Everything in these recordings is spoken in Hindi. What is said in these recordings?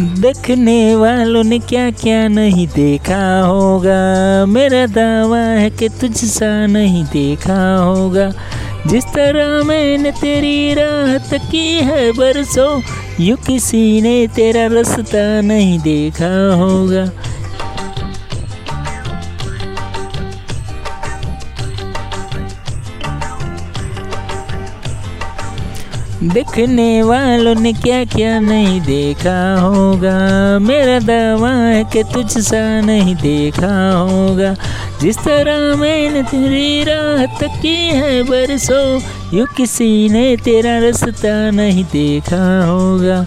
देखने वालों ने क्या क्या नहीं देखा होगा। मेरा दावा है कि तुझसा नहीं देखा होगा। जिस तरह मैंने तेरी राह की है बरसों, यूँ किसी ने तेरा रास्ता नहीं देखा होगा। देखने वालों ने क्या क्या नहीं देखा होगा। मेरा दावा है कि तुझ सा नहीं देखा होगा। जिस तरह मैंने तेरी राह तकी है बरसों, यूँ किसी ने तेरा रास्ता नहीं देखा होगा।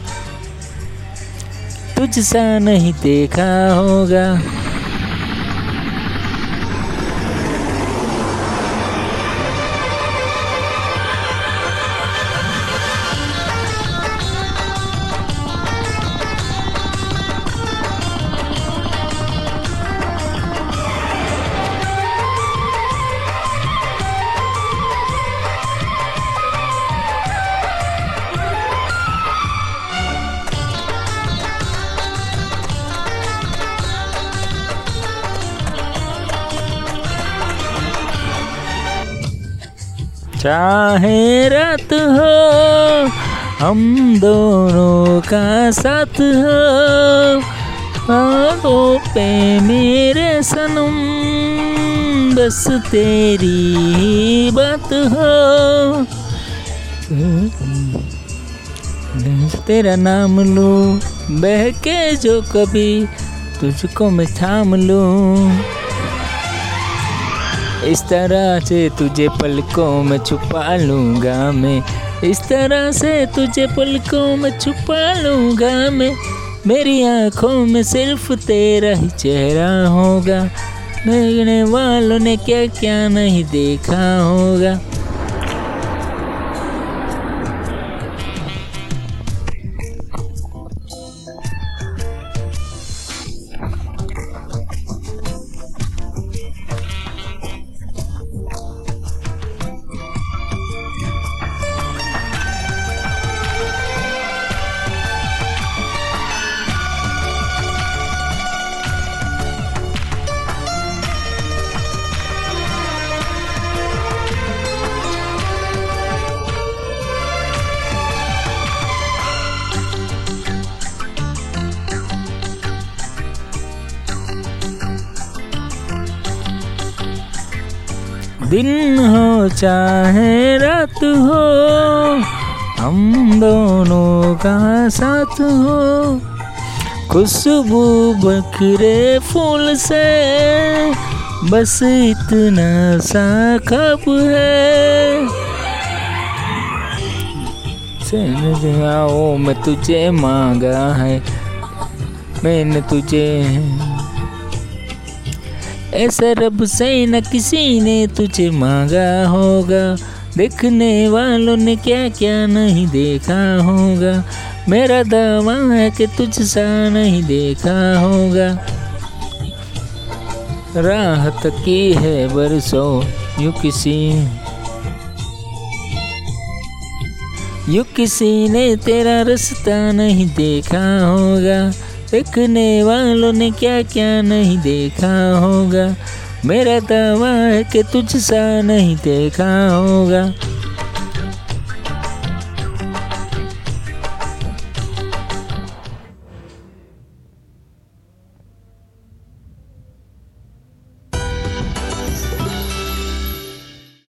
तुझ सा नहीं देखा होगा। चाहे रात हो, हम दोनों का साथ हो। आँखों पे मेरे सनम, बस तेरी बात हो। तेरा नाम लूँ, बहके जो कभी तुझको मैं थाम लूँ। इस तरह से तुझे पलकों में छुपा लूँगा मैं। इस तरह से तुझे पलकों में छुपा लूँगा मैं। मेरी आँखों में सिर्फ़ तेरा ही चेहरा होगा। मेरे वालों ने क्या क्या नहीं देखा होगा। दिन हो, चाहे रात हो, हम दोनों का साथ हो। खुशबू बखरे फूल से, बस इतना सा कब है। आओ मैं तुझे मांगा है, मैंने तुझे ऐसा रब से न किसी ने तुझे मांगा होगा। देखने वालों ने क्या क्या नहीं देखा होगा। मेरा दावा है कि तुझसा नहीं देखा होगा। राहत की है बरसों, यू किसी यू किसी ने तेरा रास्ता नहीं देखा होगा। देखने वालों ने क्या क्या नहीं देखा होगा? मेरा दावा है कि तुझसा नहीं देखा होगा।